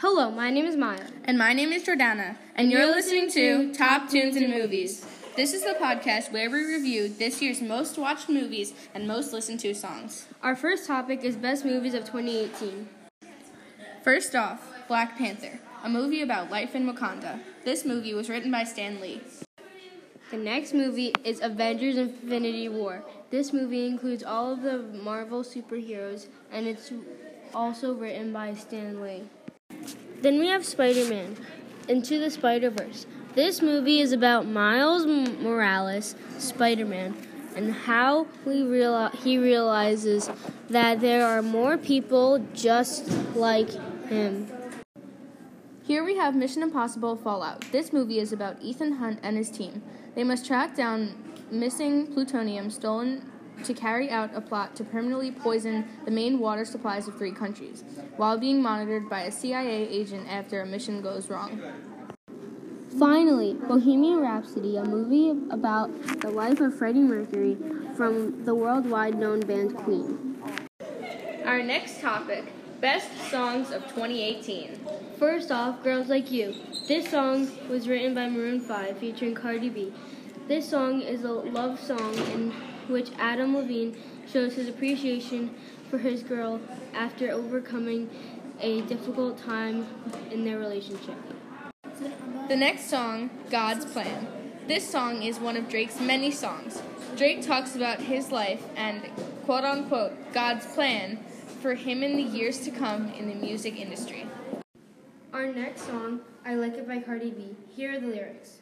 Hello, my name is Maya. And my name is Jordana, and you're listening to Top Tunes and Movies. This is the podcast where we review this year's most watched movies and most listened to songs. Our first topic is best movies of 2018. First off, Black Panther, a movie about life in Wakanda. This movie was written by Stan Lee. The next movie is Avengers Infinity War. This movie includes all of the Marvel superheroes and it's also written by Stan Lee. Then we have Spider Man Into the Spider Verse. This movie is about Miles Morales, Spider Man, and how we real- he realizes that there are more people just like him. Here we have Mission Impossible Fallout. This movie is about Ethan Hunt and his team. They must track down missing plutonium stolen to carry out a plot to permanently poison the main water supplies of three countries, while being monitored by a CIA agent after a mission goes wrong. Finally, Bohemian Rhapsody, a movie about the life of Freddie Mercury from the worldwide known band Queen. Our next topic Best Songs of 2018. First off, Girls Like You. This song was written by Maroon 5 featuring Cardi B. This song is a love song in which Adam Levine shows his appreciation for his girl after overcoming a difficult time in their relationship. The next song, God's Plan. This song is one of Drake's many songs. Drake talks about his life and quote unquote God's plan for him in the years to come in the music industry. Our next song, I Like It by Cardi B. Here are the lyrics.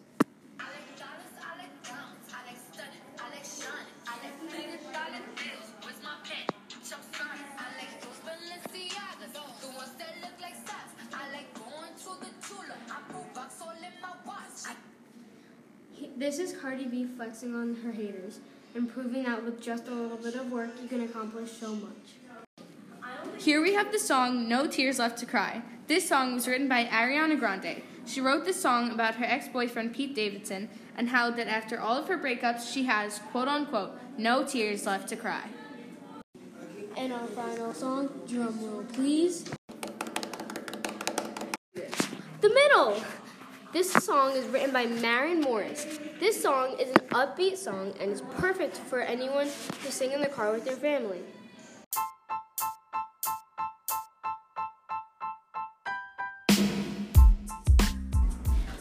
This is Cardi B flexing on her haters and proving that with just a little bit of work, you can accomplish so much. Here we have the song No Tears Left to Cry. This song was written by Ariana Grande. She wrote this song about her ex boyfriend Pete Davidson and how that after all of her breakups, she has, quote unquote, no tears left to cry. And our final song, drum roll please. The Middle! This song is written by Maren Morris. This song is an upbeat song and is perfect for anyone to sing in the car with their family.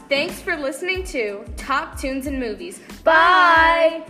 Thanks for listening to Top Tunes and Movies. Bye.